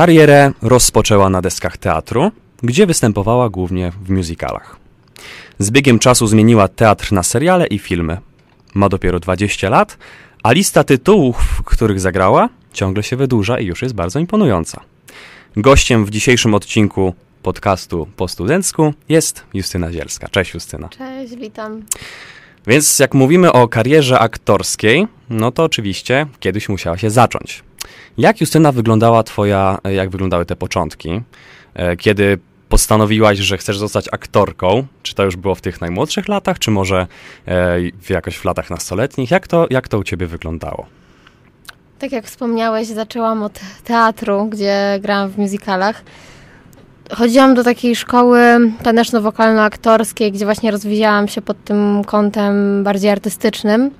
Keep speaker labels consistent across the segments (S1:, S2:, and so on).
S1: Karierę rozpoczęła na deskach teatru, gdzie występowała głównie w musicalach. Z biegiem czasu zmieniła teatr na seriale i filmy. Ma dopiero 20 lat, a lista tytułów, w których zagrała, ciągle się wydłuża i już jest bardzo imponująca. Gościem w dzisiejszym odcinku podcastu po studencku jest Justyna Zielska. Cześć Justyna.
S2: Cześć, witam.
S1: Więc jak mówimy o karierze aktorskiej, no to oczywiście kiedyś musiała się zacząć. Jak Justyna wyglądała twoja, jak wyglądały te początki? E, kiedy postanowiłaś, że chcesz zostać aktorką? Czy to już było w tych najmłodszych latach, czy może e, w jakoś w latach nastoletnich? Jak to, jak to u ciebie wyglądało?
S2: Tak jak wspomniałeś, zaczęłam od teatru, gdzie grałam w musicalach. Chodziłam do takiej szkoły taneczno-wokalno-aktorskiej, gdzie właśnie rozwijałam się pod tym kątem bardziej artystycznym.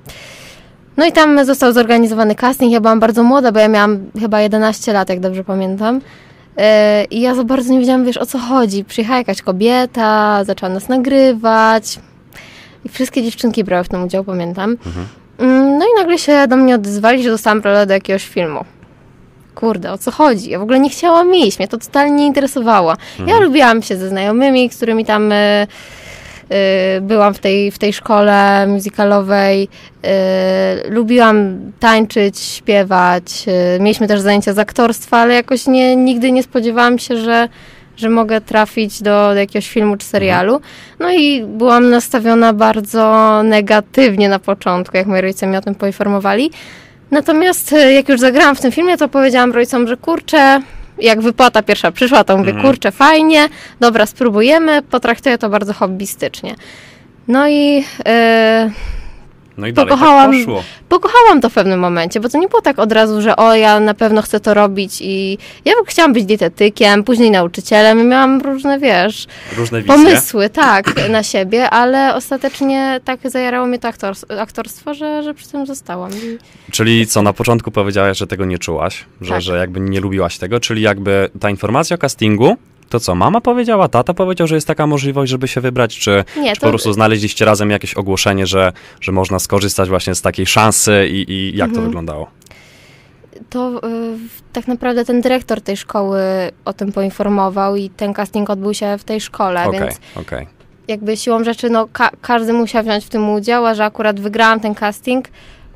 S2: No i tam został zorganizowany casting. Ja byłam bardzo młoda, bo ja miałam chyba 11 lat, jak dobrze pamiętam. E, I ja za bardzo nie wiedziałam, wiesz, o co chodzi. Przyjechała jakaś kobieta, zaczęła nas nagrywać. I wszystkie dziewczynki brały w tym udział, pamiętam. Mhm. Mm, no i nagle się do mnie odezwali, że dostałam rolę do jakiegoś filmu. Kurde, o co chodzi? Ja w ogóle nie chciałam iść, mnie to totalnie nie interesowało. Mhm. Ja lubiłam się ze znajomymi, z którymi tam... Y Y, byłam w tej, w tej szkole muzykalowej, y, lubiłam tańczyć, śpiewać, y, mieliśmy też zajęcia z aktorstwa, ale jakoś nie, nigdy nie spodziewałam się, że, że mogę trafić do, do jakiegoś filmu czy serialu. No i byłam nastawiona bardzo negatywnie na początku, jak moi rodzice mnie o tym poinformowali. Natomiast jak już zagrałam w tym filmie, to powiedziałam rodzicom, że kurczę, jak wypłata pierwsza przyszła, to mówię, mhm. kurczę, fajnie, dobra, spróbujemy, potraktuję to bardzo hobbystycznie. No i...
S1: No i dalej tak pokochałam, tak poszło.
S2: pokochałam to w pewnym momencie, bo to nie było tak od razu, że o, ja na pewno chcę to robić i ja chciałam być dietetykiem, później nauczycielem i miałam różne, wiesz,
S1: różne
S2: pomysły, tak, na siebie, ale ostatecznie tak zajarało mnie to aktorstwo, że, że przy tym zostałam.
S1: Czyli co, na początku powiedziałaś, że tego nie czułaś, że, tak. że jakby nie lubiłaś tego, czyli jakby ta informacja o castingu to co, mama powiedziała, tata powiedział, że jest taka możliwość, żeby się wybrać, czy, Nie, czy to... po prostu znaleźliście razem jakieś ogłoszenie, że, że można skorzystać właśnie z takiej szansy i, i jak mhm. to wyglądało?
S2: To y, tak naprawdę ten dyrektor tej szkoły o tym poinformował i ten casting odbył się w tej szkole, okay, więc okay. jakby siłą rzeczy no, ka każdy musiał wziąć w tym udział, a że akurat wygrałam ten casting,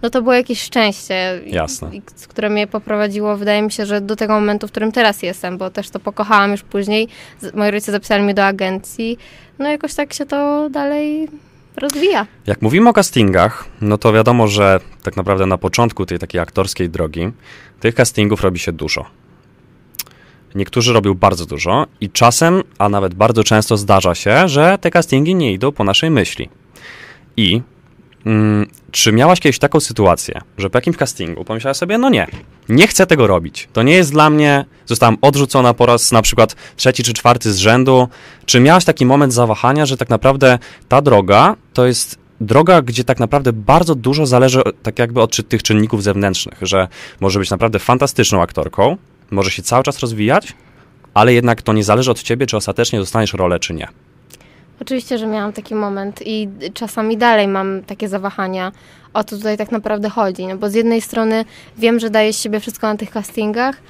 S2: no to było jakieś szczęście,
S1: Jasne.
S2: które mnie poprowadziło, wydaje mi się, że do tego momentu, w którym teraz jestem, bo też to pokochałam już później. Moi rodzice zapisali mnie do agencji, no jakoś tak się to dalej rozwija.
S1: Jak mówimy o castingach, no to wiadomo, że tak naprawdę na początku tej takiej aktorskiej drogi tych castingów robi się dużo. Niektórzy robią bardzo dużo i czasem, a nawet bardzo często zdarza się, że te castingi nie idą po naszej myśli. I Mm, czy miałaś kiedyś taką sytuację, że po jakimś castingu pomyślałaś sobie, no nie, nie chcę tego robić, to nie jest dla mnie, zostałam odrzucona po raz na przykład trzeci czy czwarty z rzędu. Czy miałaś taki moment zawahania, że tak naprawdę ta droga to jest droga, gdzie tak naprawdę bardzo dużo zależy tak jakby od tych czynników zewnętrznych, że może być naprawdę fantastyczną aktorką, może się cały czas rozwijać, ale jednak to nie zależy od ciebie, czy ostatecznie dostaniesz rolę, czy nie.
S2: Oczywiście, że miałam taki moment i czasami dalej mam takie zawahania, o co tutaj tak naprawdę chodzi. No bo z jednej strony wiem, że daję z siebie wszystko na tych castingach,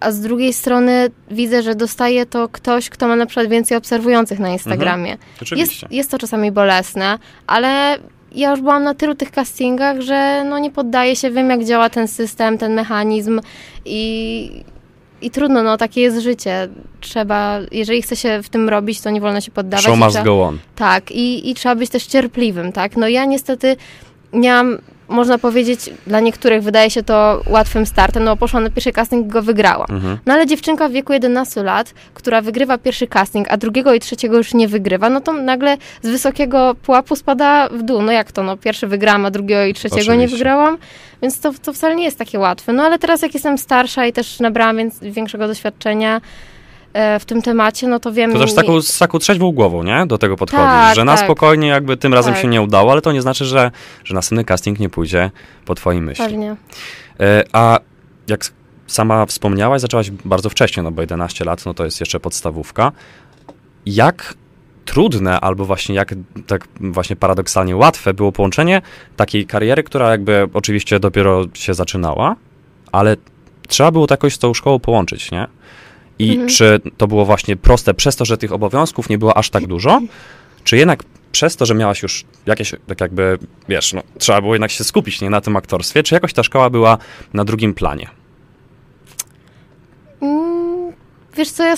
S2: a z drugiej strony widzę, że dostaje to ktoś, kto ma na przykład więcej obserwujących na Instagramie.
S1: Mhm,
S2: jest, jest to czasami bolesne, ale ja już byłam na tylu tych castingach, że no nie poddaję się, wiem jak działa ten system, ten mechanizm i i trudno, no takie jest życie. Trzeba, jeżeli chce się w tym robić, to nie wolno się poddawać.
S1: Show must
S2: trzeba,
S1: go on.
S2: Tak, i, i trzeba być też cierpliwym, tak. No ja niestety miałam można powiedzieć, dla niektórych wydaje się to łatwym startem, no poszła na pierwszy casting i go wygrała. Mhm. No ale dziewczynka w wieku 11 lat, która wygrywa pierwszy casting, a drugiego i trzeciego już nie wygrywa, no to nagle z wysokiego pułapu spada w dół. No jak to, no pierwszy wygrałam, a drugiego i trzeciego Oczywiście. nie wygrałam, więc to, to wcale nie jest takie łatwe. No ale teraz jak jestem starsza i też nabrałam więc, większego doświadczenia, w tym temacie, no to wiem...
S1: To też taką, z taką trzeźwą głową, nie? Do tego podchodzisz, tak, że na tak. spokojnie jakby tym razem tak. się nie udało, ale to nie znaczy, że, że następny casting nie pójdzie po twojej myśli.
S2: Pewnie.
S1: E, a jak sama wspomniałaś, zaczęłaś bardzo wcześnie, no bo 11 lat, no to jest jeszcze podstawówka. Jak trudne, albo właśnie jak tak właśnie paradoksalnie łatwe było połączenie takiej kariery, która jakby oczywiście dopiero się zaczynała, ale trzeba było to jakoś z tą szkołą połączyć, nie? I
S2: Mhm.
S1: czy to było właśnie proste przez to, że tych obowiązków nie było aż tak dużo, czy jednak przez to, że miałaś już jakieś, tak jakby, wiesz, no, trzeba było jednak się skupić nie, na tym aktorstwie, czy jakoś ta szkoła była na drugim planie?
S2: Mm, Wiesz co, ja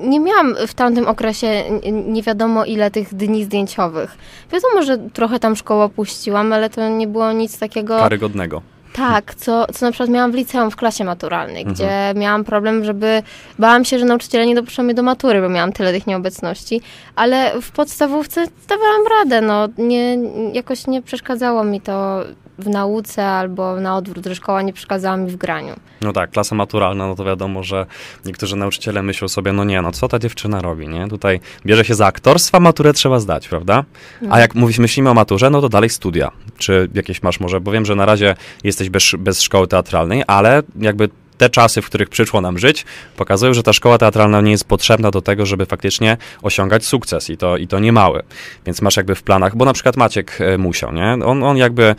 S2: nie miałam w tamtym okresie nie wiadomo ile tych dni zdjęciowych. Wiadomo, że trochę tam szkołę opuściłam, ale to nie było nic takiego...
S1: Karygodnego.
S2: Tak, co, co na przykład miałam w liceum w klasie maturalnej,
S1: Mhm.
S2: gdzie miałam problem, żeby... Bałam się, że nauczyciele nie dopuszczą mnie do matury, bo miałam tyle tych nieobecności, ale w podstawówce dawałam radę, no. Nie, jakoś nie przeszkadzało mi to w nauce albo na odwrót, że szkoła nie przeszkadzała mi w graniu.
S1: No tak, klasa maturalna, no to wiadomo, że niektórzy nauczyciele myślą sobie, no nie, no co ta dziewczyna robi, nie? Tutaj bierze się za aktorstwa, maturę trzeba zdać, prawda? A jak mówisz, myślimy o maturze, no to dalej studia. Czy jakieś masz może, bo wiem, że na razie jesteś bez, bez szkoły teatralnej, ale jakby te czasy, w których przyszło nam żyć, pokazują, że ta szkoła teatralna nie jest potrzebna do tego, żeby faktycznie osiągać sukces i to, i to nie mały. Więc masz jakby w planach, bo na przykład Maciek e, musiał, nie? On, on jakby e,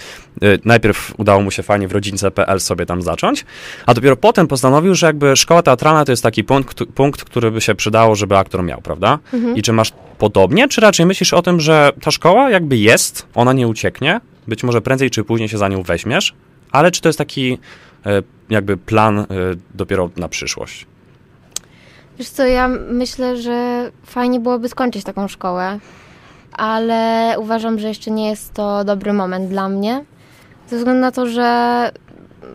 S1: najpierw udało mu się fajnie w rodzince.pl sobie tam zacząć, a dopiero potem postanowił, że jakby szkoła teatralna to jest taki punkt, punkt który by się przydało, żeby aktor miał, prawda? I czy masz podobnie, czy raczej myślisz o tym, że ta szkoła jakby jest, ona nie ucieknie, być może prędzej czy później się za nią weźmiesz, ale czy to jest taki e, jakby plan e, dopiero na przyszłość?
S2: Wiesz co, ja myślę, że fajnie byłoby skończyć taką szkołę, ale uważam, że jeszcze nie jest to dobry moment dla mnie. Ze względu na to, że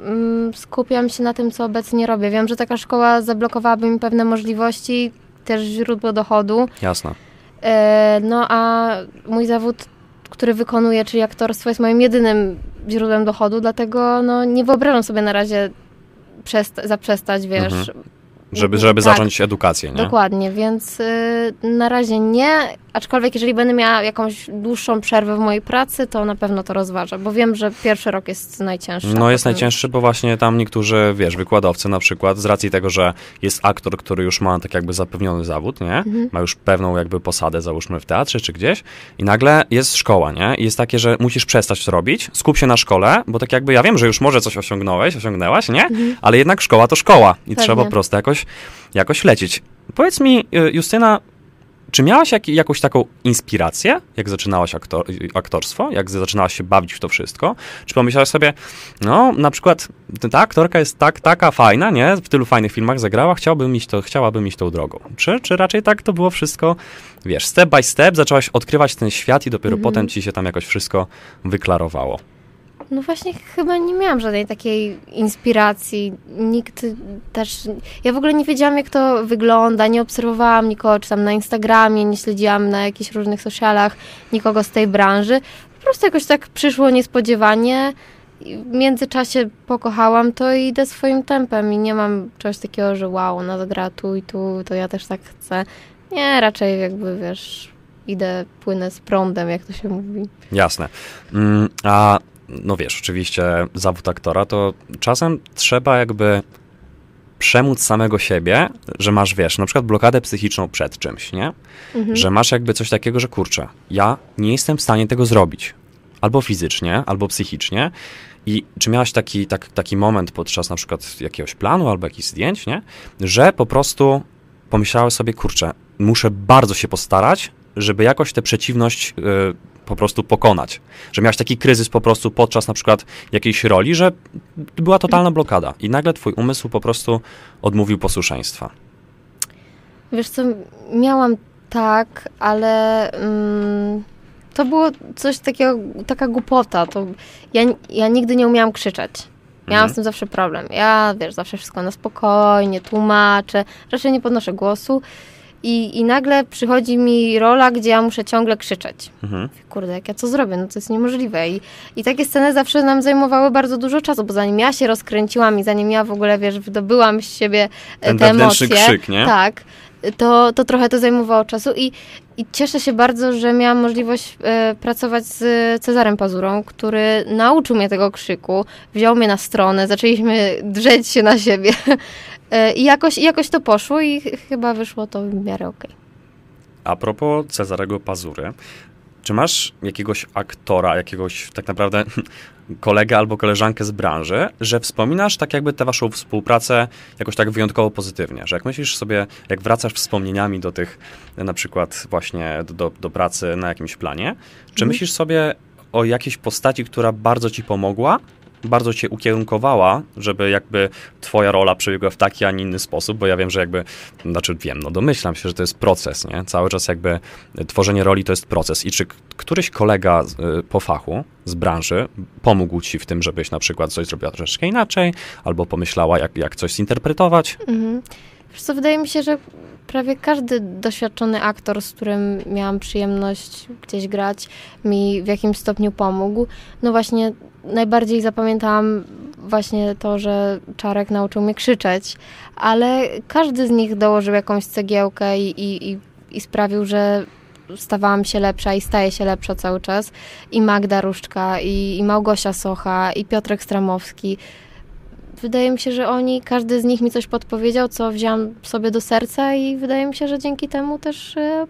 S2: mm, skupiam się na tym, co obecnie robię. Wiem, że taka szkoła zablokowałaby mi pewne możliwości, też źródło dochodu.
S1: Jasne.
S2: E, No a mój zawód, który wykonuję, czyli aktorstwo, jest moim jedynym źródłem dochodu, dlatego no, nie wyobrażam sobie na razie przesta- zaprzestać, wiesz,
S1: Mhm. Żeby,
S2: Tak.
S1: żeby zacząć edukację, nie?
S2: Dokładnie, więc y, na razie nie, aczkolwiek jeżeli będę miała jakąś dłuższą przerwę w mojej pracy, to na pewno to rozważę, bo wiem, że pierwszy rok jest najcięższy.
S1: No jest
S2: Potem-
S1: najcięższy, bo właśnie tam niektórzy, wiesz, wykładowcy na przykład, z racji tego, że jest aktor, który już ma tak jakby zapewniony zawód, nie?
S2: Mhm.
S1: Ma już pewną jakby posadę, załóżmy w teatrze czy gdzieś i nagle jest szkoła, nie? I jest takie, że musisz przestać to robić, skup się na szkole, bo tak jakby ja wiem, że już może coś osiągnąłeś, osiągnęłaś, nie? Ale jednak szkoła to szkoła i
S2: Pewnie.
S1: trzeba po prostu jakoś, jakoś lecieć. Powiedz mi, y, Justyna, czy miałaś jak, jakąś taką inspirację, jak zaczynałaś aktor, aktorstwo, jak zaczynałaś się bawić w to wszystko? Czy pomyślałaś sobie, no na przykład ta aktorka jest tak, taka fajna, nie? W tylu fajnych filmach zagrała, chciałabym iść, to, chciałabym iść tą drogą. Czy, czy raczej tak to było wszystko, wiesz, step by step, zaczęłaś odkrywać ten świat i dopiero
S2: Mhm.
S1: potem ci się tam jakoś wszystko wyklarowało?
S2: No właśnie chyba nie miałam żadnej takiej inspiracji. Nikt też... Ja w ogóle nie wiedziałam, jak to wygląda, nie obserwowałam nikogo, czy tam na Instagramie, nie śledziłam na jakichś różnych socialach nikogo z tej branży. Po prostu jakoś tak przyszło niespodziewanie. W międzyczasie pokochałam to i idę swoim tempem i nie mam czegoś takiego, że wow, ona zagra tu i tu, to ja też tak chcę. Nie, raczej jakby, wiesz, idę, płynę z prądem, jak to się mówi.
S1: Jasne. Mm, a no wiesz, oczywiście zawód aktora to czasem trzeba jakby przemóc samego siebie, że masz, wiesz, na przykład blokadę psychiczną przed czymś, nie?
S2: Mhm.
S1: Że masz jakby coś takiego, że kurczę, ja nie jestem w stanie tego zrobić. Albo fizycznie, albo psychicznie. I czy miałaś taki, tak, taki moment podczas na przykład jakiegoś planu albo jakichś zdjęć, nie? Że po prostu pomyślałeś sobie, kurczę, muszę bardzo się postarać, żeby jakoś tę przeciwność y, po prostu pokonać. Że miałeś taki kryzys po prostu podczas na przykład jakiejś roli, że była totalna blokada i nagle twój umysł po prostu odmówił posłuszeństwa.
S2: Wiesz co, miałam tak, ale mm, to było coś takiego, taka głupota. To ja, ja nigdy nie umiałam krzyczeć. Miałam
S1: Mhm.
S2: z tym zawsze problem. Ja, wiesz, zawsze wszystko na spokojnie, tłumaczę, raczej nie podnoszę głosu. I, I nagle przychodzi mi rola, gdzie ja muszę ciągle krzyczeć.
S1: Mhm.
S2: Kurde, jak ja co zrobię? No to jest niemożliwe. I, I takie sceny zawsze nam zajmowały bardzo dużo czasu, bo zanim ja się rozkręciłam i zanim ja w ogóle, wiesz, wydobyłam z siebie e,
S1: Ten
S2: te emocje.
S1: krzyk, nie?
S2: Tak. To, to trochę to zajmowało czasu i, i cieszę się bardzo, że miałam możliwość e, pracować z Cezarem Pazurą, który nauczył mnie tego krzyku, wziął mnie na stronę, zaczęliśmy drzeć się na siebie e, i jakoś, jakoś to poszło i ch- chyba wyszło to w miarę okej.
S1: A propos Cezarego Pazury, czy masz jakiegoś aktora, jakiegoś tak naprawdę kolegę albo koleżankę z branży, że wspominasz tak jakby tę waszą współpracę jakoś tak wyjątkowo pozytywnie, że jak myślisz sobie, jak wracasz wspomnieniami do tych, na przykład właśnie do, do pracy na jakimś planie, czy
S2: Mhm.
S1: myślisz sobie o jakiejś postaci, która bardzo ci pomogła, bardzo cię ukierunkowała, żeby jakby twoja rola przebiegła w taki, a nie inny sposób, bo ja wiem, że jakby, znaczy wiem, no domyślam się, że to jest proces, nie? Cały czas jakby tworzenie roli to jest proces i czy któryś kolega z, y, po fachu, z branży pomógł ci w tym, żebyś na przykład coś zrobiła troszeczkę inaczej, albo pomyślała, jak, jak coś zinterpretować?
S2: Mhm. Wiesz co, wydaje mi się, że prawie każdy doświadczony aktor, z którym miałam przyjemność gdzieś grać, mi w jakimś stopniu pomógł. No właśnie, najbardziej zapamiętałam właśnie to, że Czarek nauczył mnie krzyczeć, ale każdy z nich dołożył jakąś cegiełkę i, i, i, sprawił, że stawałam się lepsza i staję się lepsza cały czas. I Magda Różczka, i, i Małgosia Socha, i Piotrek Stramowski wydaje mi się, że oni, każdy z nich mi coś podpowiedział, co wziąłam sobie do serca i wydaje mi się, że dzięki temu też e,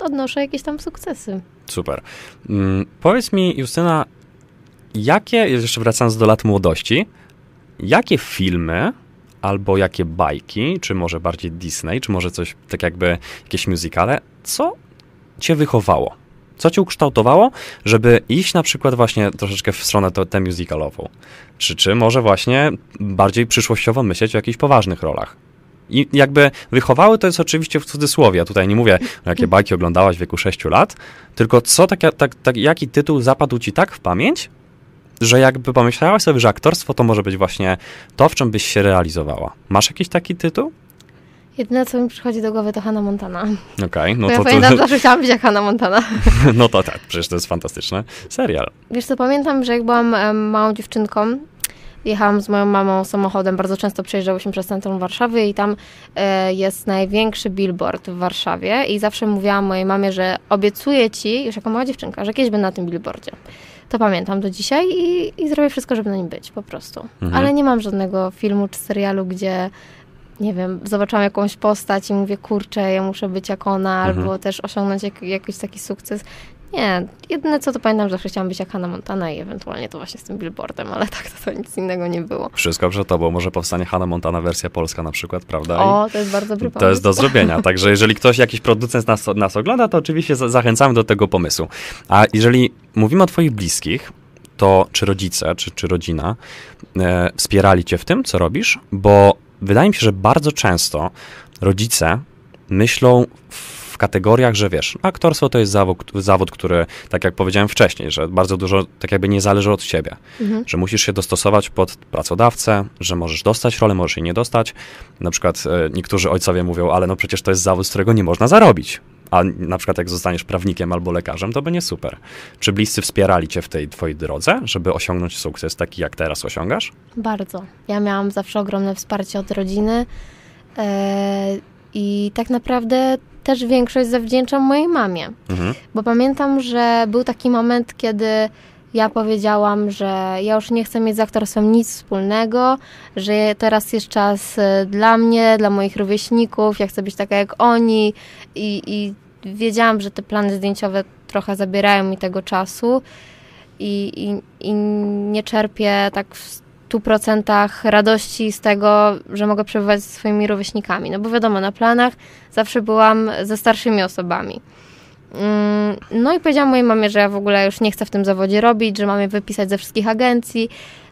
S2: odnoszę jakieś tam sukcesy.
S1: Super. Mm, powiedz mi, Justyna, jakie, jeszcze wracając do lat młodości, jakie filmy albo jakie bajki, czy może bardziej Disney, czy może coś tak jakby jakieś musicale, co cię wychowało? Co cię ukształtowało, żeby iść na przykład właśnie troszeczkę w stronę tę musicalową? Czy, czy może właśnie bardziej przyszłościowo myśleć o jakichś poważnych rolach? I jakby wychowały to jest oczywiście w cudzysłowie. Ja tutaj nie mówię, jakie bajki oglądałaś w wieku 6 lat, tylko co, tak, tak, tak, jaki tytuł zapadł ci tak w pamięć, że jakby pomyślałaś sobie, że aktorstwo to może być właśnie to, w czym byś się realizowała. Masz jakiś taki tytuł?
S2: Jedyne, co mi przychodzi do głowy, to Hannah Montana.
S1: Okej, no
S2: Bo ja
S1: to,
S2: pamiętam,
S1: to,
S2: zawsze chciałam być jak Hannah Montana.
S1: no to tak, przecież to jest fantastyczny serial.
S2: Wiesz co, pamiętam, że jak byłam małą dziewczynką, jechałam z moją mamą samochodem, bardzo często przejeżdżałyśmy przez centrum Warszawy i tam e, jest największy billboard w Warszawie i zawsze mówiłam mojej mamie, że obiecuję ci, już jako mała dziewczynka, że kiedyś będę na tym billboardzie. To pamiętam do dzisiaj i, i zrobię wszystko, żeby na nim być, po prostu.
S1: Mhm.
S2: Ale nie mam żadnego filmu czy serialu, gdzie nie wiem, zobaczyłam jakąś postać i mówię, kurczę, ja muszę być jak ona,
S1: Mhm.
S2: albo też osiągnąć jak, jakiś taki sukces. Nie, jedyne co to pamiętam, że zawsze chciałam być jak Hannah Montana i ewentualnie to właśnie z tym billboardem, ale tak to, to nic innego nie było.
S1: Wszystko przed tobą, może powstanie Hannah Montana wersja polska na przykład, prawda? I
S2: O, to jest bardzo dobry pomysł.
S1: to jest do zrobienia, także jeżeli ktoś, jakiś producent nas, nas ogląda, to oczywiście za, zachęcamy do tego pomysłu. A jeżeli mówimy o twoich bliskich, to czy rodzice, czy, czy rodzina e, wspierali cię w tym, co robisz? Bo wydaje mi się, że bardzo często rodzice myślą w kategoriach, że wiesz, aktorstwo to jest zawód, zawód, który, tak jak powiedziałem wcześniej, że bardzo dużo tak jakby nie zależy od ciebie,
S2: Mhm.
S1: że musisz się dostosować pod pracodawcę, że możesz dostać rolę, możesz jej nie dostać. Na przykład e, niektórzy ojcowie mówią, ale no przecież to jest zawód, z którego nie można zarobić. A na przykład jak zostaniesz prawnikiem albo lekarzem, to będzie super. Czy bliscy wspierali cię w tej twojej drodze, żeby osiągnąć sukces taki, jak teraz osiągasz?
S2: Bardzo. Ja miałam zawsze ogromne wsparcie od rodziny e, i tak naprawdę też większość zawdzięczam mojej mamie.
S1: Mhm.
S2: Bo pamiętam, że był taki moment, kiedy ja powiedziałam, że ja już nie chcę mieć z aktorstwem nic wspólnego, że teraz jest czas e, dla mnie, dla moich rówieśników, ja chcę być taka jak oni i, i wiedziałam, że te plany zdjęciowe trochę zabierają mi tego czasu i, i, i nie czerpię tak w 100% radości z tego, że mogę przebywać ze swoimi rówieśnikami. No bo wiadomo, na planach zawsze byłam ze starszymi osobami. Mm, No i powiedziałam mojej mamie, że ja w ogóle już nie chcę w tym zawodzie robić, że mam je wypisać ze wszystkich agencji.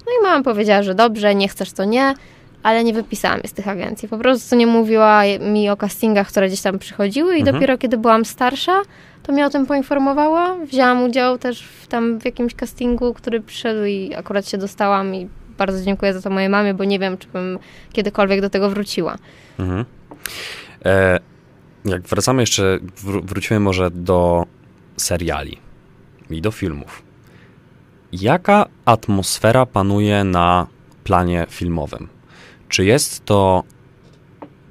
S2: No i mama powiedziała, że dobrze, nie chcesz to nie, ale nie wypisałam je z tych agencji. Po prostu nie mówiła mi o castingach, które gdzieś tam przychodziły i
S1: Mhm.
S2: dopiero kiedy byłam starsza, to mnie o tym poinformowała. Wzięłam udział też w, tam w jakimś castingu, który przyszedł i akurat się dostałam i bardzo dziękuję za to mojej mamie, bo nie wiem, czy bym kiedykolwiek do tego wróciła.
S1: Mhm. E, jak wracamy jeszcze, wró- wrócimy może do seriali i do filmów. Jaka atmosfera panuje na planie filmowym? Czy jest to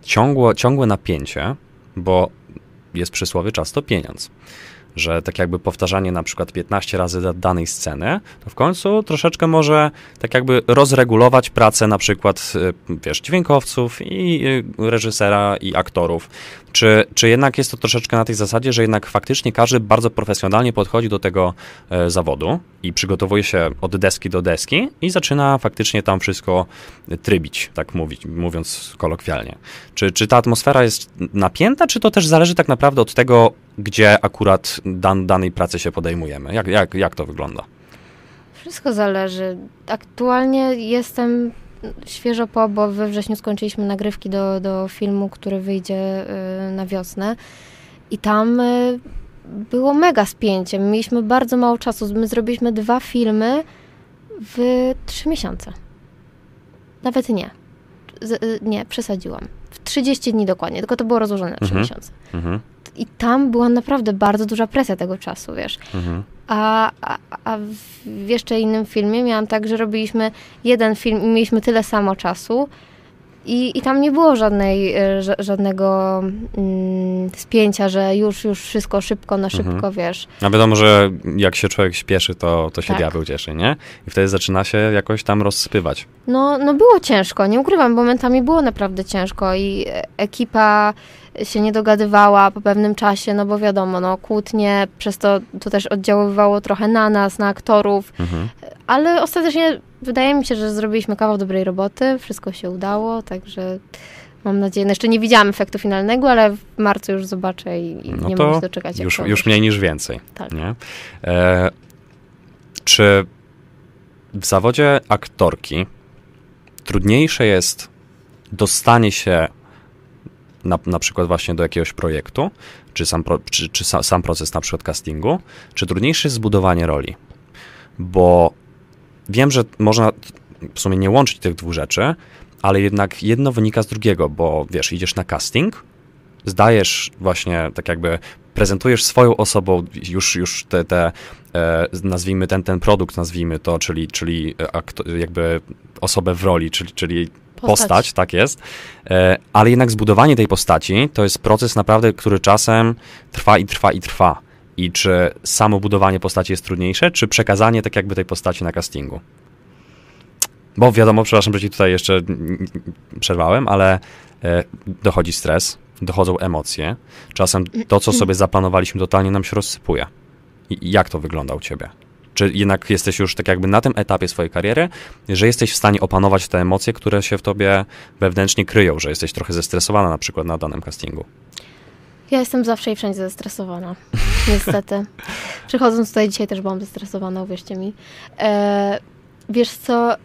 S1: ciągłe, ciągłe napięcie, bo jest przysłowie czas to pieniądz, że tak jakby powtarzanie na przykład 15 razy da- danej sceny, to w końcu troszeczkę może tak jakby rozregulować pracę na przykład, y, wiesz, dźwiękowców i y, reżysera i aktorów. Czy, czy jednak jest to troszeczkę na tej zasadzie, że jednak faktycznie każdy bardzo profesjonalnie podchodzi do tego e, zawodu i przygotowuje się od deski do deski i zaczyna faktycznie tam wszystko trybić, tak mówić, mówiąc kolokwialnie. Czy, czy ta atmosfera jest napięta, czy to też zależy tak naprawdę od tego, gdzie akurat dan, danej pracy się podejmujemy? Jak, jak, jak to wygląda?
S2: Wszystko zależy. Aktualnie jestem świeżo po, bo we wrześniu skończyliśmy nagrywki do, do filmu, który wyjdzie y, na wiosnę. I tam y, było mega spięcie. Mieliśmy bardzo mało czasu. My zrobiliśmy dwa filmy w trzy miesiące. Nawet nie. Z, y, nie, przesadziłam. W 30 dni dokładnie, tylko to było rozłożone na trzy
S1: Mhm.
S2: miesiące.
S1: Mhm,
S2: I tam była naprawdę bardzo duża presja tego czasu, wiesz.
S1: mhm,
S2: A, a, a w jeszcze innym filmie miałam tak, że robiliśmy jeden film i mieliśmy tyle samo czasu i, i tam nie było żadnej, e, ża- żadnego mm, spięcia, że już, już wszystko szybko, na szybko,
S1: Mhm.
S2: wiesz.
S1: A wiadomo, że jak się człowiek śpieszy, to, to się
S2: Tak.
S1: diabeł cieszy, nie? I wtedy zaczyna się jakoś tam rozsypywać.
S2: No, no było ciężko, nie ukrywam, momentami było naprawdę ciężko i e, ekipa się nie dogadywała po pewnym czasie, no bo wiadomo, no kłótnie, przez to to też oddziaływało trochę na nas, na aktorów,
S1: Mhm.
S2: Ale ostatecznie wydaje mi się, że zrobiliśmy kawał dobrej roboty, wszystko się udało, także mam nadzieję, no jeszcze nie widziałam efektu finalnego, ale w marcu już zobaczę i, i
S1: No
S2: nie mogę się doczekać.
S1: Już, już mniej niż więcej.
S2: Tak.
S1: Nie? E, czy w zawodzie aktorki trudniejsze jest dostanie się na, na przykład właśnie do jakiegoś projektu, czy, sam, pro, czy, czy sa, sam proces na przykład castingu, czy trudniejsze jest zbudowanie roli? Bo wiem, że można w sumie nie łączyć tych dwóch rzeczy, ale jednak jedno wynika z drugiego, bo wiesz, idziesz na casting, zdajesz właśnie tak jakby prezentujesz swoją osobą już, już te, te e, nazwijmy ten, ten produkt, nazwijmy to, czyli, czyli e, jakby osobę w roli, czyli, czyli postać. tak jest, e, ale jednak zbudowanie tej postaci to jest proces naprawdę, który czasem trwa i trwa i trwa. I czy samo budowanie postaci jest trudniejsze, czy przekazanie tak jakby tej postaci na castingu? Bo wiadomo, przepraszam, że ci tutaj jeszcze przerwałem, ale e, dochodzi stres, dochodzą emocje. Czasem to, co sobie zaplanowaliśmy, totalnie nam się rozsypuje. I jak to wygląda u ciebie? Czy jednak jesteś już tak jakby na tym etapie swojej kariery, że jesteś w stanie opanować te emocje, które się w tobie wewnętrznie kryją, że jesteś trochę zestresowana na przykład na danym castingu?
S2: Ja jestem zawsze i wszędzie zestresowana, niestety. Przychodząc tutaj dzisiaj też byłam zestresowana, uwierzcie mi. E, wiesz co,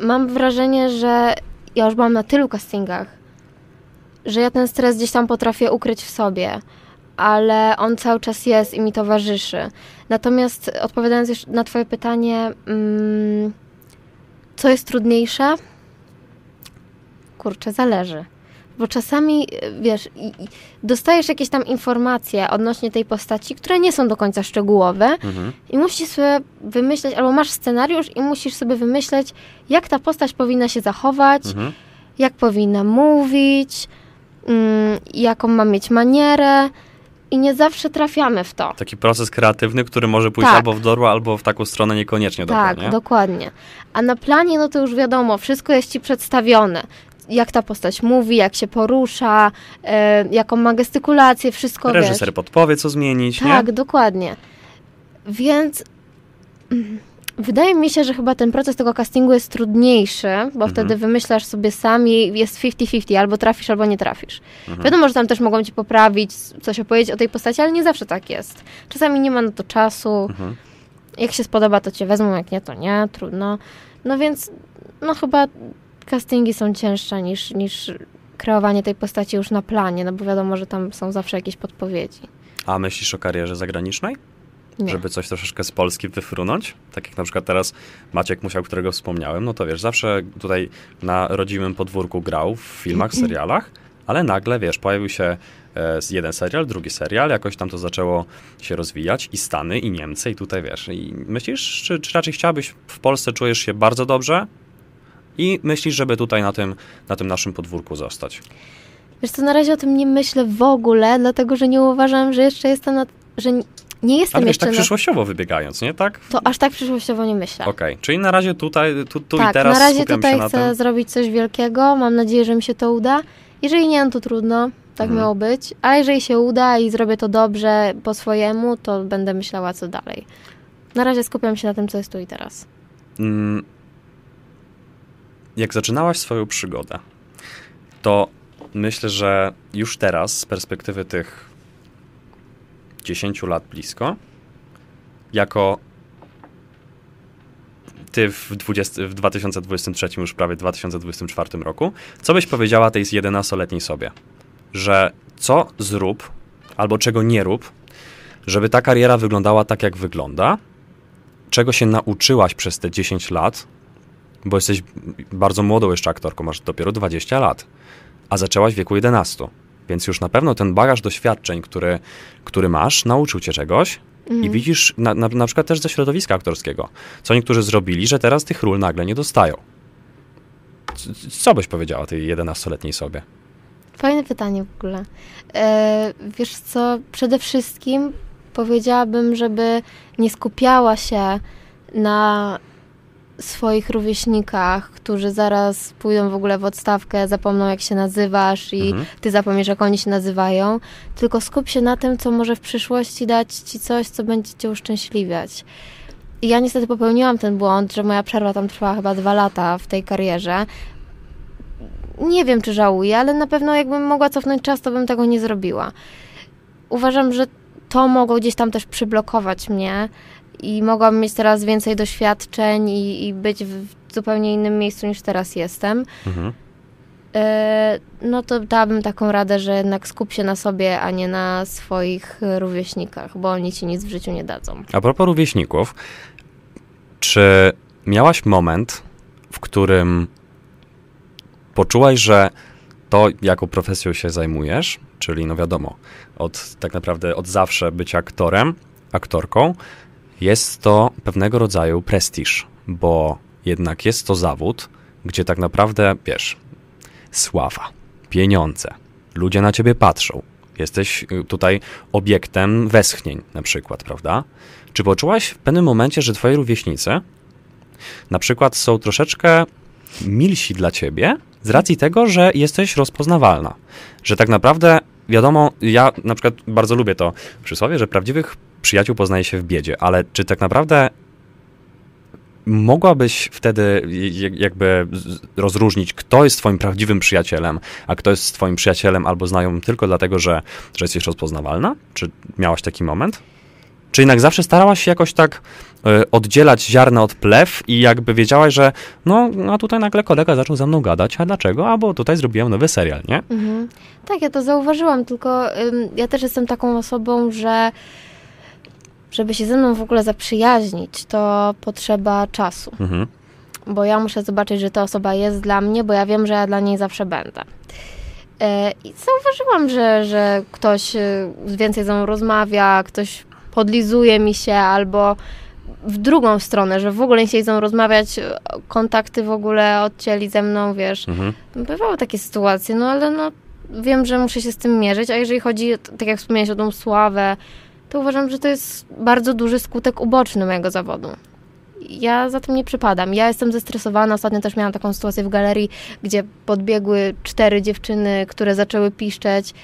S2: mam wrażenie, że ja już byłam na tylu castingach, że ja ten stres gdzieś tam potrafię ukryć w sobie, ale on cały czas jest i mi towarzyszy. Natomiast odpowiadając jeszcze na twoje pytanie, mm, co jest trudniejsze? Kurczę, zależy. Bo czasami, wiesz, dostajesz jakieś tam informacje odnośnie tej postaci, które nie są do końca szczegółowe
S1: Mhm.
S2: i musisz sobie wymyśleć, albo masz scenariusz i musisz sobie wymyśleć, jak ta postać powinna się zachować,
S1: Mhm.
S2: jak powinna mówić, mm, jaką ma mieć manierę i nie zawsze trafiamy w to.
S1: Taki proces kreatywny, który może pójść
S2: Tak.
S1: albo w dobrą, albo w taką stronę niekoniecznie dobrą,
S2: Tak,
S1: nie?
S2: dokładnie. A na planie, no to już wiadomo, wszystko jest ci przedstawione. Jak ta postać mówi, jak się porusza, e, jaką ma gestykulację, wszystko wiesz.
S1: Reżyser podpowie, co zmienić,
S2: Tak,
S1: nie?
S2: dokładnie. Więc mm, wydaje mi się, że chyba ten proces tego castingu jest trudniejszy, bo
S1: Mhm.
S2: wtedy wymyślasz sobie sam i jest 50-50, albo trafisz, albo nie trafisz.
S1: Mhm.
S2: Wiadomo, że tam też mogą ci poprawić, coś opowiedzieć o tej postaci, ale nie zawsze tak jest. Czasami nie ma na to czasu.
S1: Mhm.
S2: Jak się spodoba, to cię wezmą, jak nie, to nie, trudno. No więc, no chyba castingi są cięższe niż, niż kreowanie tej postaci już na planie, no bo wiadomo, że tam są zawsze jakieś podpowiedzi.
S1: A myślisz o karierze zagranicznej?
S2: Nie.
S1: żeby coś troszeczkę z Polski wyfrunąć. Tak jak na przykład teraz Maciek Musiał, którego wspomniałem, no to wiesz, zawsze tutaj na rodzimym podwórku grał w filmach, serialach, ale nagle, wiesz, pojawił się e, jeden serial, drugi serial, jakoś tam to zaczęło się rozwijać i Stany, i Niemcy, i tutaj, wiesz, i myślisz, czy, czy raczej chciałabyś w Polsce, czujesz się bardzo dobrze i myślisz, żeby tutaj na tym, na tym naszym podwórku zostać?
S2: Wiesz co, na razie o tym nie myślę w ogóle, dlatego że nie uważam, że jeszcze jestem na, że nie jestem
S1: Ale wiesz,
S2: jeszcze
S1: tak przyszłościowo wybiegając, nie? Tak?
S2: To aż tak przyszłościowo nie myślę.
S1: Okej, czyli na razie tutaj, tu, tu
S2: tak,
S1: i teraz
S2: na razie tutaj chcę
S1: tym.
S2: zrobić coś wielkiego. Mam nadzieję, że mi się to uda. Jeżeli nie, no to trudno. Tak
S1: Mhm.
S2: miało być. A jeżeli się uda i zrobię to dobrze po swojemu, to będę myślała, co dalej. Na razie skupiam się na tym, co jest tu i teraz.
S1: Mm, Jak zaczynałaś swoją przygodę, to myślę, że już teraz, z perspektywy tych 10 lat blisko, jako ty w, 20, w 2023, już prawie 2024 roku, co byś powiedziała tej 11-letniej sobie? Że co zrób, albo czego nie rób, żeby ta kariera wyglądała tak, jak wygląda, czego się nauczyłaś przez te 10 lat, bo jesteś bardzo młodą jeszcze aktorką, masz dopiero 20 lat, a zaczęłaś w wieku 11. Więc już na pewno ten bagaż doświadczeń, który, który masz, nauczył cię czegoś i widzisz na, na, na przykład też ze środowiska aktorskiego, co niektórzy zrobili, że teraz tych ról nagle nie dostają. C- c- Co byś powiedziała tej 11-letniej sobie?
S2: Fajne pytanie w ogóle. E, wiesz co, przede wszystkim powiedziałabym, żeby nie skupiała się na swoich rówieśnikach, którzy zaraz pójdą w ogóle w odstawkę, zapomną jak się nazywasz i
S1: Mhm.
S2: ty zapomnisz jak oni się nazywają, tylko skup się na tym, co może w przyszłości dać ci coś, co będzie cię uszczęśliwiać. I ja niestety popełniłam ten błąd, że moja przerwa tam trwała chyba dwa lata w tej karierze. Nie wiem, czy żałuję, ale na pewno jakbym mogła cofnąć czas, to bym tego nie zrobiła. Uważam, że to mogło gdzieś tam też przyblokować mnie i mogłabym mieć teraz więcej doświadczeń i, i być w zupełnie innym miejscu niż teraz jestem.
S1: Mhm.
S2: E, no to dałabym taką radę, że jednak skup się na sobie, a nie na swoich rówieśnikach, bo oni ci nic w życiu nie dadzą.
S1: A propos rówieśników, czy miałaś moment, w którym poczułaś, że to, jaką profesją się zajmujesz, czyli no wiadomo, od tak naprawdę od zawsze być aktorem, aktorką, jest to pewnego rodzaju prestiż, bo jednak jest to zawód, gdzie tak naprawdę, wiesz, sława, pieniądze, ludzie na ciebie patrzą, jesteś y, tutaj obiektem westchnień na przykład, prawda? Czy poczułaś w pewnym momencie, że twoi rówieśnicy na przykład są troszeczkę milsi dla ciebie z racji tego, że jesteś rozpoznawalna? Że tak naprawdę, wiadomo, ja na przykład bardzo lubię to przysłowie, że prawdziwych przyjaciół poznaje się w biedzie, ale czy tak naprawdę mogłabyś wtedy jakby rozróżnić, kto jest twoim prawdziwym przyjacielem, a kto jest twoim przyjacielem albo znajomym tylko dlatego, że, że jesteś rozpoznawalna? Czy miałaś taki moment? Czy jednak zawsze starałaś się jakoś tak y, oddzielać ziarna od plew i jakby wiedziałaś, że no, a tutaj nagle kolega zaczął ze mną gadać, a dlaczego? A bo tutaj zrobiłem nowy serial, nie?
S2: Mhm. Tak, ja to zauważyłam, tylko ym, ja też jestem taką osobą, że żeby się ze mną w ogóle zaprzyjaźnić, to potrzeba czasu.
S1: Mhm.
S2: Bo ja muszę zobaczyć, że ta osoba jest dla mnie, bo ja wiem, że ja dla niej zawsze będę. E, I zauważyłam, że, że ktoś e, więcej ze mną rozmawia, ktoś podlizuje mi się, albo w drugą stronę, że w ogóle nie chcieli ze mną rozmawiać, kontakty w ogóle odcięli ze mną, wiesz.
S1: Mhm.
S2: Bywały takie sytuacje, no ale no wiem, że muszę się z tym mierzyć, a jeżeli chodzi, tak jak wspomniałeś o tą sławę, to uważam, że to jest bardzo duży skutek uboczny mojego zawodu. Ja za tym nie przypadam. Ja jestem zestresowana. Ostatnio też miałam taką sytuację w galerii, gdzie podbiegły cztery dziewczyny, które zaczęły piszczeć.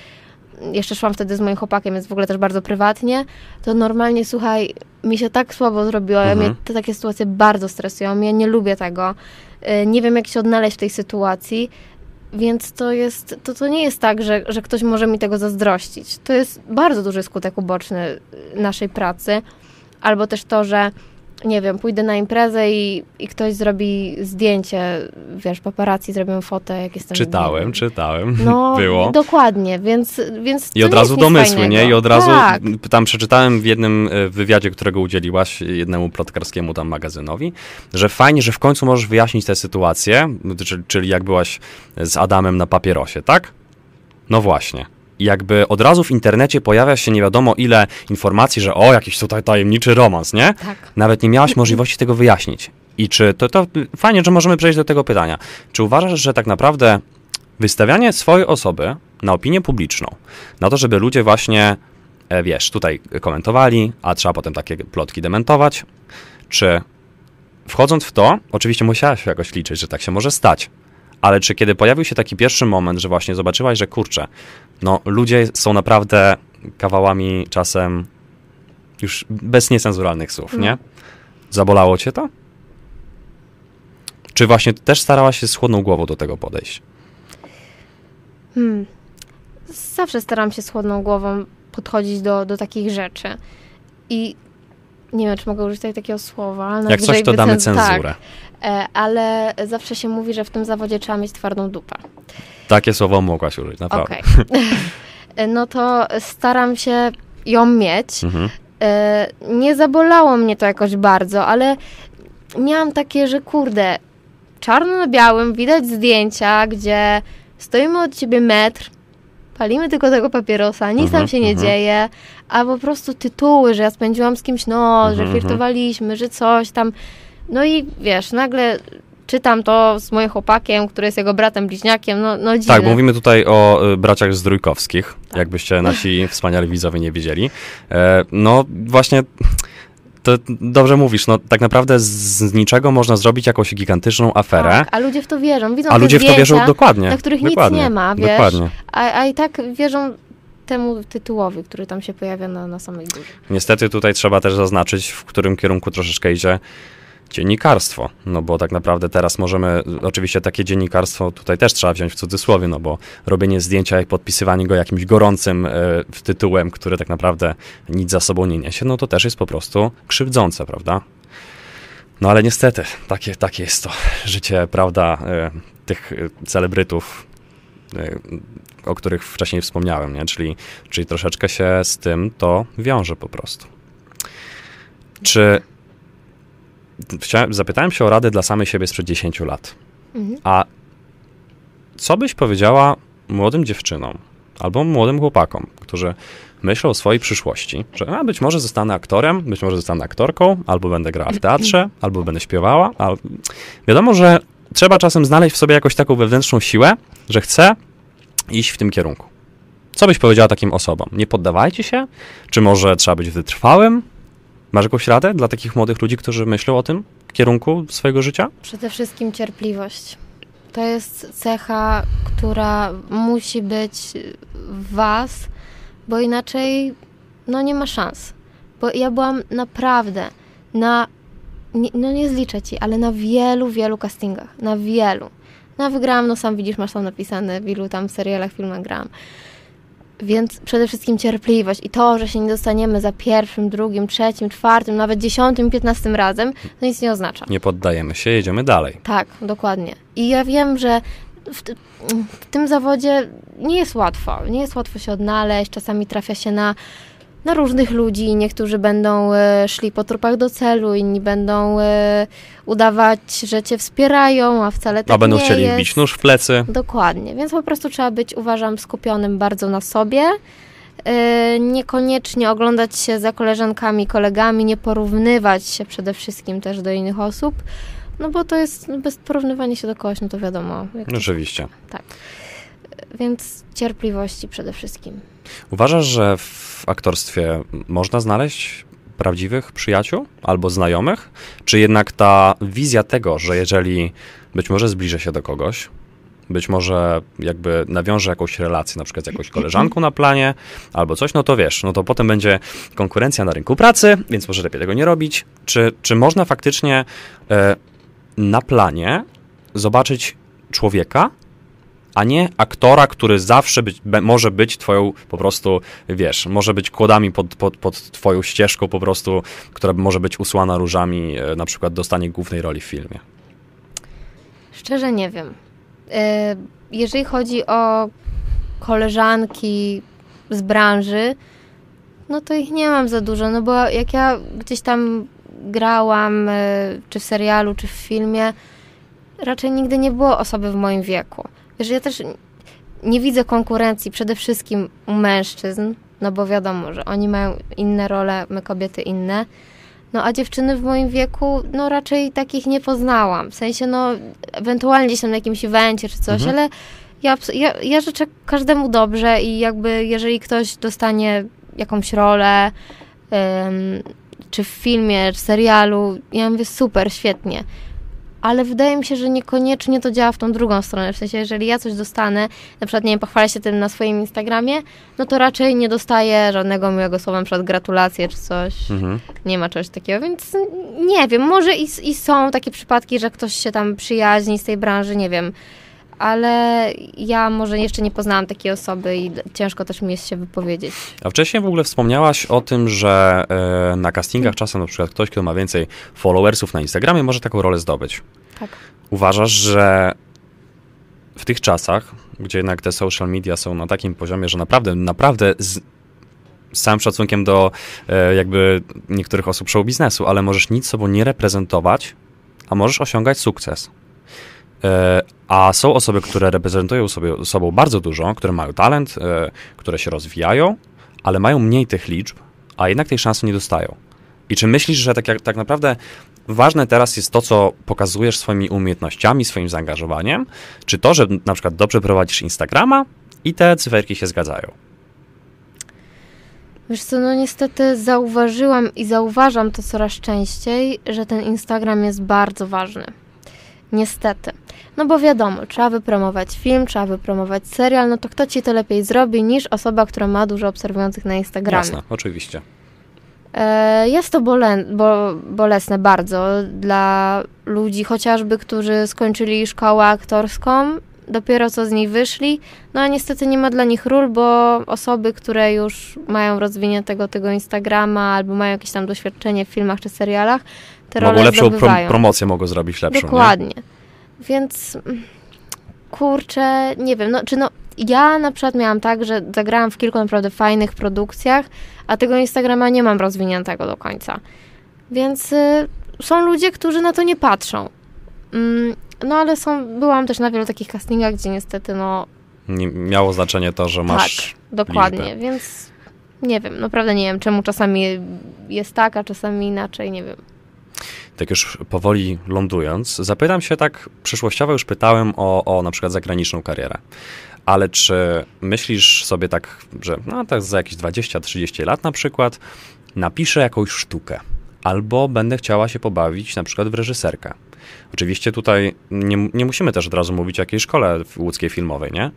S2: Jeszcze szłam wtedy z moim chłopakiem, więc w ogóle też bardzo prywatnie. To normalnie, słuchaj, mi się tak słabo zrobiło.
S1: Mhm.
S2: Mnie te takie sytuacje bardzo stresują. Ja nie lubię tego. Y, Nie wiem, jak się odnaleźć w tej sytuacji. Więc to jest, to, to nie jest tak, że, że ktoś może mi tego zazdrościć. To jest bardzo duży skutek uboczny y, naszej pracy. Albo też to, że nie wiem, pójdę na imprezę i, i ktoś zrobi zdjęcie, wiesz, paparazzi zrobią fotę, jak jestem...
S1: Czytałem, czytałem,
S2: No,
S1: było.
S2: dokładnie, więc, więc
S1: I od razu domysły, nie? I od razu
S2: Tak,
S1: tam przeczytałem w jednym e, wywiadzie, którego udzieliłaś jednemu plotkarskiemu tam magazynowi, że fajnie, że w końcu możesz wyjaśnić tę sytuację, czyli jak byłaś z Adamem na papierosie, tak? No właśnie. Jakby od razu w internecie pojawia się nie wiadomo ile informacji, że o, jakiś tutaj tajemniczy romans, nie?
S2: tak.
S1: Nawet nie miałaś możliwości tego wyjaśnić. I czy to, to fajnie, że możemy przejść do tego pytania. Czy uważasz, że tak naprawdę wystawianie swojej osoby na opinię publiczną, na to, żeby ludzie właśnie e, wiesz, tutaj komentowali, a trzeba potem takie plotki dementować, czy wchodząc w to, oczywiście musiałaś jakoś liczyć, że tak się może stać, ale czy kiedy pojawił się taki pierwszy moment, że właśnie zobaczyłaś, że kurczę, no ludzie są naprawdę kawałami czasem już bez niecenzuralnych słów,
S2: Mhm.
S1: nie? Zabolało cię to? Czy właśnie też starałaś się z chłodną głową do tego podejść?
S2: Hmm. Zawsze staram się z chłodną głową podchodzić do, do takich rzeczy. I nie wiem, czy mogę użyć tutaj takiego słowa. ale
S1: Jak coś, to damy
S2: wycen-
S1: cenzurę.
S2: Tak, ale zawsze się mówi, że w tym zawodzie trzeba mieć twardą dupę.
S1: Takie słowo mogłaś użyć, naprawdę.
S2: Okej. E, no to staram się ją mieć.
S1: Mhm.
S2: E, nie zabolało mnie to jakoś bardzo, ale miałam takie, że kurde, czarno na białym widać zdjęcia, gdzie stoimy od ciebie metr, palimy tylko tego papierosa, nic
S1: Mhm,
S2: nam się nie
S1: mhm.
S2: dzieje, a po prostu tytuły, że ja spędziłam z kimś noc,
S1: Mhm,
S2: że flirtowaliśmy, że coś tam. No i wiesz, nagle czytam to z moim chłopakiem, który jest jego bratem bliźniakiem, no, no dziwne.
S1: Tak, bo mówimy tutaj o y, braciach Zdrójkowskich,
S2: Tak.
S1: jakbyście nasi wspaniali widzowie nie wiedzieli. E, no właśnie, to dobrze mówisz, no tak naprawdę z, niczego można zrobić jakąś gigantyczną aferę,
S2: Tak, a ludzie w to wierzą, widzą
S1: a ludzie w to wierzą dokładnie.
S2: na których
S1: dokładnie,
S2: nic nie ma, wiesz,
S1: Dokładnie.
S2: A, a i tak wierzą temu tytułowi, który tam się pojawia na, na samej górze.
S1: Niestety tutaj trzeba też zaznaczyć, w którym kierunku troszeczkę idzie dziennikarstwo, no bo tak naprawdę teraz możemy, oczywiście takie dziennikarstwo tutaj też trzeba wziąć w cudzysłowie, no bo robienie zdjęcia i podpisywanie go jakimś gorącym w tytułem, który tak naprawdę nic za sobą nie niesie, no to też jest po prostu krzywdzące, prawda? No ale niestety, takie, takie jest to życie, prawda, e, tych celebrytów, e, o których wcześniej wspomniałem, nie? Czyli, czyli troszeczkę się z tym to wiąże po prostu. Czy chciałem, zapytałem się o radę dla samej siebie sprzed 10 lat.
S2: Mhm.
S1: A co byś powiedziała młodym dziewczynom albo młodym chłopakom, którzy myślą o swojej przyszłości, że a, być może zostanę aktorem, być może zostanę aktorką, albo będę grała w teatrze, albo będę śpiewała. Al... Wiadomo, że trzeba czasem znaleźć w sobie jakąś taką wewnętrzną siłę, że chcę iść w tym kierunku. Co byś powiedziała takim osobom? Nie poddawajcie się? Czy może trzeba być wytrwałym? Masz jakąś radę dla takich młodych ludzi, którzy myślą o tym kierunku swojego życia?
S2: Przede wszystkim cierpliwość. To jest cecha, która musi być w was, bo inaczej no nie ma szans. Bo ja byłam naprawdę na, no nie zliczę ci, ale na wielu, wielu castingach. Na wielu. No wygrałam, no sam widzisz, masz tam napisane, w ilu tam serialach, filmach grałam. Więc przede wszystkim cierpliwość i to, że się nie dostaniemy za pierwszym, drugim, trzecim, czwartym, nawet dziesiątym, piętnastym razem, to nic nie oznacza.
S1: Nie poddajemy się, jedziemy dalej.
S2: Tak, dokładnie. I ja wiem, że w, w tym zawodzie nie jest łatwo. Nie jest łatwo się odnaleźć. Czasami trafia się na, na różnych ludzi. Niektórzy będą e, szli po trupach do celu, inni będą e, udawać, że cię wspierają, a wcale tak
S1: A będą
S2: nie
S1: chcieli
S2: jest.
S1: wbić nóż w plecy.
S2: Dokładnie, więc po prostu trzeba być, uważam, skupionym bardzo na sobie. Yy, niekoniecznie oglądać się za koleżankami, kolegami, nie porównywać się przede wszystkim też do innych osób, no bo to jest, no bez porównywania się do kogoś, no to wiadomo. Jak to,
S1: Oczywiście.
S2: Więc cierpliwości przede wszystkim.
S1: Uważasz, że w aktorstwie można znaleźć prawdziwych przyjaciół albo znajomych? Czy jednak ta wizja tego, że jeżeli być może zbliżę się do kogoś, być może jakby nawiążę jakąś relację, na przykład z jakąś koleżanką na planie, albo coś, no to wiesz, no to potem będzie konkurencja na rynku pracy, więc może lepiej tego nie robić. Czy, czy można faktycznie e, na planie zobaczyć człowieka, a nie aktora, który zawsze być, be, może być twoją po prostu, wiesz, może być kłodami pod, pod, pod twoją ścieżką po prostu, która może być usłana różami, e, na przykład dostanie głównej roli w filmie.
S2: Szczerze nie wiem. Yy, jeżeli chodzi o koleżanki z branży, no to ich nie mam za dużo, no bo jak ja gdzieś tam grałam, yy, czy w serialu, czy w filmie, raczej nigdy nie było osoby w moim wieku. Wiesz, ja też nie widzę konkurencji przede wszystkim u mężczyzn, no bo wiadomo, że oni mają inne role, my kobiety inne. No a dziewczyny w moim wieku, no raczej takich nie poznałam. W sensie, no ewentualnie tam na jakimś evencie czy coś,
S1: Mhm.
S2: ale ja, ja, ja życzę każdemu dobrze i jakby jeżeli ktoś dostanie jakąś rolę, ym, czy w filmie, czy serialu, ja mówię super, świetnie. Ale wydaje mi się, że niekoniecznie to działa w tą drugą stronę. W sensie, jeżeli ja coś dostanę, na przykład, nie wiem, pochwalę się tym na swoim Instagramie, no to raczej nie dostaję żadnego miłego słowa, na przykład gratulacje czy coś.
S1: Mhm.
S2: Nie ma czegoś takiego, więc nie wiem, może i, i są takie przypadki, że ktoś się tam przyjaźni z tej branży, nie wiem. Ale ja może jeszcze nie poznałam takiej osoby i ciężko też mi jest się wypowiedzieć.
S1: A wcześniej w ogóle wspomniałaś o tym, że e, na castingach czasem na przykład ktoś, kto ma więcej followersów na Instagramie, może taką rolę zdobyć.
S2: Tak.
S1: Uważasz, że w tych czasach, gdzie jednak te social media są na takim poziomie, że naprawdę, naprawdę z, z całym szacunkiem do e, jakby niektórych osób show biznesu, ale możesz nic sobą nie reprezentować, a możesz osiągać sukces. E, a są osoby, które reprezentują sobie sobą bardzo dużo, które mają talent, e, które się rozwijają, ale mają mniej tych liczb, a jednak tej szansy nie dostają. I czy myślisz, że tak, jak, tak naprawdę ważne teraz jest to, co pokazujesz swoimi umiejętnościami, swoim zaangażowaniem, czy to, że na przykład dobrze prowadzisz Instagrama i te cyferki się zgadzają?
S2: Wiesz co, no niestety zauważyłam i zauważam to coraz częściej, że ten Instagram jest bardzo ważny. Niestety. No bo wiadomo, trzeba wypromować film, trzeba wypromować serial, no to kto ci to lepiej zrobi niż osoba, która ma dużo obserwujących na Instagramie.
S1: Jasne, oczywiście.
S2: E, Jest to bole, bo, bolesne bardzo dla ludzi, chociażby, którzy skończyli szkołę aktorską, dopiero co z niej wyszli, no a niestety nie ma dla nich ról, bo osoby, które już mają rozwiniętego tego Instagrama albo mają jakieś tam doświadczenie w filmach czy serialach, te
S1: Mogą
S2: role
S1: lepszą prom- promocję mogą zrobić lepszą.
S2: Dokładnie. Więc mm, kurczę, nie wiem, no czy no ja na przykład miałam tak, że zagrałam w kilku naprawdę fajnych produkcjach, a tego Instagrama nie mam rozwiniętego do końca. Więc y, są ludzie, którzy na to nie patrzą. Mm, no ale są, byłam też na wielu takich castingach, gdzie niestety no
S1: Nie? miało znaczenie to, że masz
S2: tak, dokładnie,
S1: liczbę.
S2: więc nie wiem, naprawdę nie wiem, czemu czasami jest tak, a czasami inaczej, nie wiem.
S1: tak już powoli lądując, zapytam się tak przyszłościowo, już pytałem o, o na przykład zagraniczną karierę. Ale czy myślisz sobie tak, że no tak za jakieś 20-30 lat na przykład napiszę jakąś sztukę albo będę chciała się pobawić na przykład w reżyserkę. Oczywiście tutaj nie, nie musimy też od razu mówić o jakiejś szkole łódzkiej filmowej, nie?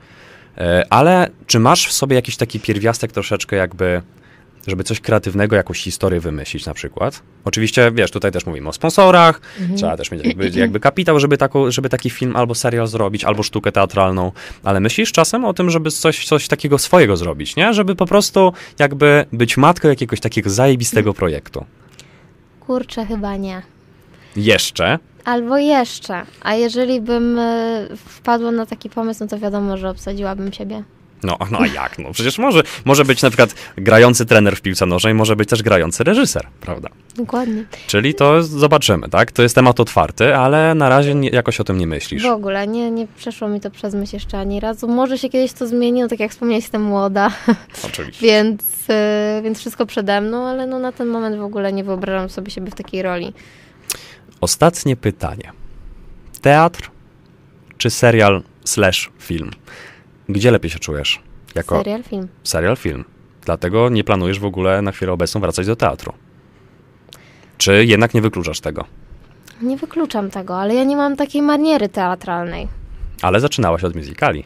S1: E, Ale czy masz w sobie jakiś taki pierwiastek troszeczkę jakby żeby coś kreatywnego, jakąś historię wymyślić na przykład. Oczywiście, wiesz, tutaj też mówimy o sponsorach, trzeba też mieć jakby, jakby kapitał, żeby, taką, żeby taki film albo serial zrobić, albo sztukę teatralną, ale myślisz czasem o tym, żeby coś, coś takiego swojego zrobić, nie? Żeby po prostu jakby być matką jakiegoś takiego zajebistego projektu.
S2: Kurczę, chyba nie.
S1: Jeszcze,
S2: Albo jeszcze. A jeżeli bym e, wpadła na taki pomysł, no to wiadomo, że obsadziłabym siebie.
S1: No, no a jak? No przecież może, może być na przykład grający trener w piłce nożnej, może być też grający reżyser, prawda?
S2: Dokładnie.
S1: Czyli to zobaczymy, tak? To jest temat otwarty, ale na razie nie, jakoś o tym nie myślisz.
S2: W ogóle nie, nie przeszło mi to przez myśl jeszcze ani razu. Może się kiedyś to zmieni, no tak jak wspomniałeś, jestem młoda,
S1: Oczywiście.
S2: więc, e, więc wszystko przede mną, ale no na ten moment w ogóle nie wyobrażam sobie siebie w takiej roli.
S1: Ostatnie pytanie. Teatr czy serial slash film? Gdzie lepiej się czujesz? Jako
S2: Serial, film.
S1: serial, film. Dlatego nie planujesz w ogóle na chwilę obecną wracać do teatru. Czy jednak nie wykluczasz tego?
S2: Nie wykluczam tego, ale ja nie mam takiej maniery teatralnej.
S1: Ale zaczynałaś od musicali.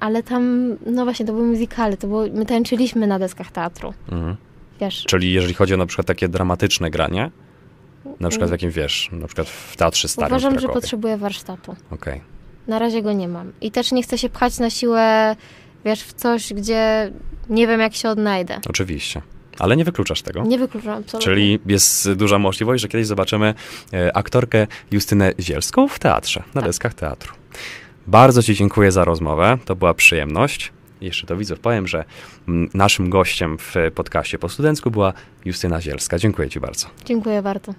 S2: Ale tam, no właśnie, to były muzykale, to było, my tańczyliśmy na deskach teatru.
S1: Mhm.
S2: Wiesz,
S1: Czyli jeżeli chodzi o na przykład takie dramatyczne granie, na przykład w jakim wiesz, na przykład w Teatrze Starym
S2: uważam, że potrzebuję warsztatu.
S1: Okej.
S2: Na razie go nie mam. I też nie chcę się pchać na siłę, wiesz, w coś, gdzie nie wiem, jak się odnajdę.
S1: Oczywiście. Ale nie wykluczasz tego.
S2: Nie wykluczam absolutnie.
S1: Czyli jest duża możliwość, że kiedyś zobaczymy e, aktorkę Justynę Zielską w teatrze, na
S2: Tak.
S1: deskach teatru. Bardzo Ci dziękuję za rozmowę, to była przyjemność. Jeszcze do widzów powiem, że naszym gościem w podcaście po studencku była Justyna Zielska. Dziękuję Ci bardzo.
S2: Dziękuję bardzo.